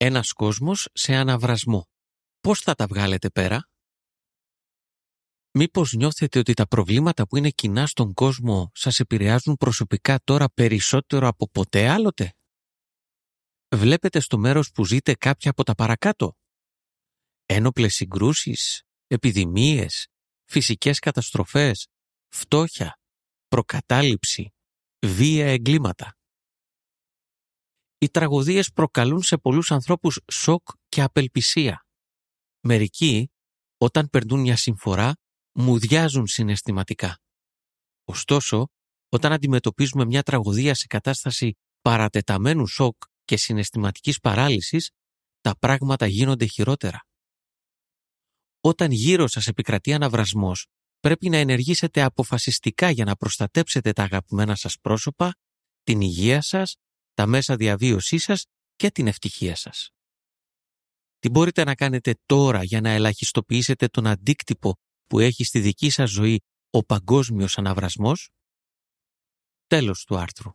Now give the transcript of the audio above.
Ένας κόσμος σε αναβρασμό. Πώς θα τα βγάλετε πέρα; Μήπως νιώθετε ότι τα προβλήματα που είναι κοινά στον κόσμο σας επηρεάζουν προσωπικά τώρα περισσότερο από ποτέ άλλοτε; Βλέπετε στο μέρος που ζείτε κάποια από τα παρακάτω; Ένοπλες συγκρούσεις, επιδημίες, φυσικές καταστροφές, φτώχεια, προκατάληψη, βία εγκλήματα. Οι τραγωδίες προκαλούν σε πολλούς ανθρώπους σοκ και απελπισία. Μερικοί, όταν περνούν μια συμφορά, μουδιάζουν συναισθηματικά. Ωστόσο, όταν αντιμετωπίζουμε μια τραγωδία σε κατάσταση παρατεταμένου σοκ και συναισθηματικής παράλυσης, τα πράγματα γίνονται χειρότερα. Όταν γύρω σας επικρατεί αναβρασμός, πρέπει να ενεργήσετε αποφασιστικά για να προστατέψετε τα αγαπημένα σας πρόσωπα, την υγεία σας, τα μέσα διαβίωσής σας και την ευτυχία σας. Τι μπορείτε να κάνετε τώρα για να ελαχιστοποιήσετε τον αντίκτυπο που έχει στη δική σας ζωή ο παγκόσμιος αναβρασμός; Τέλος του άρθρου.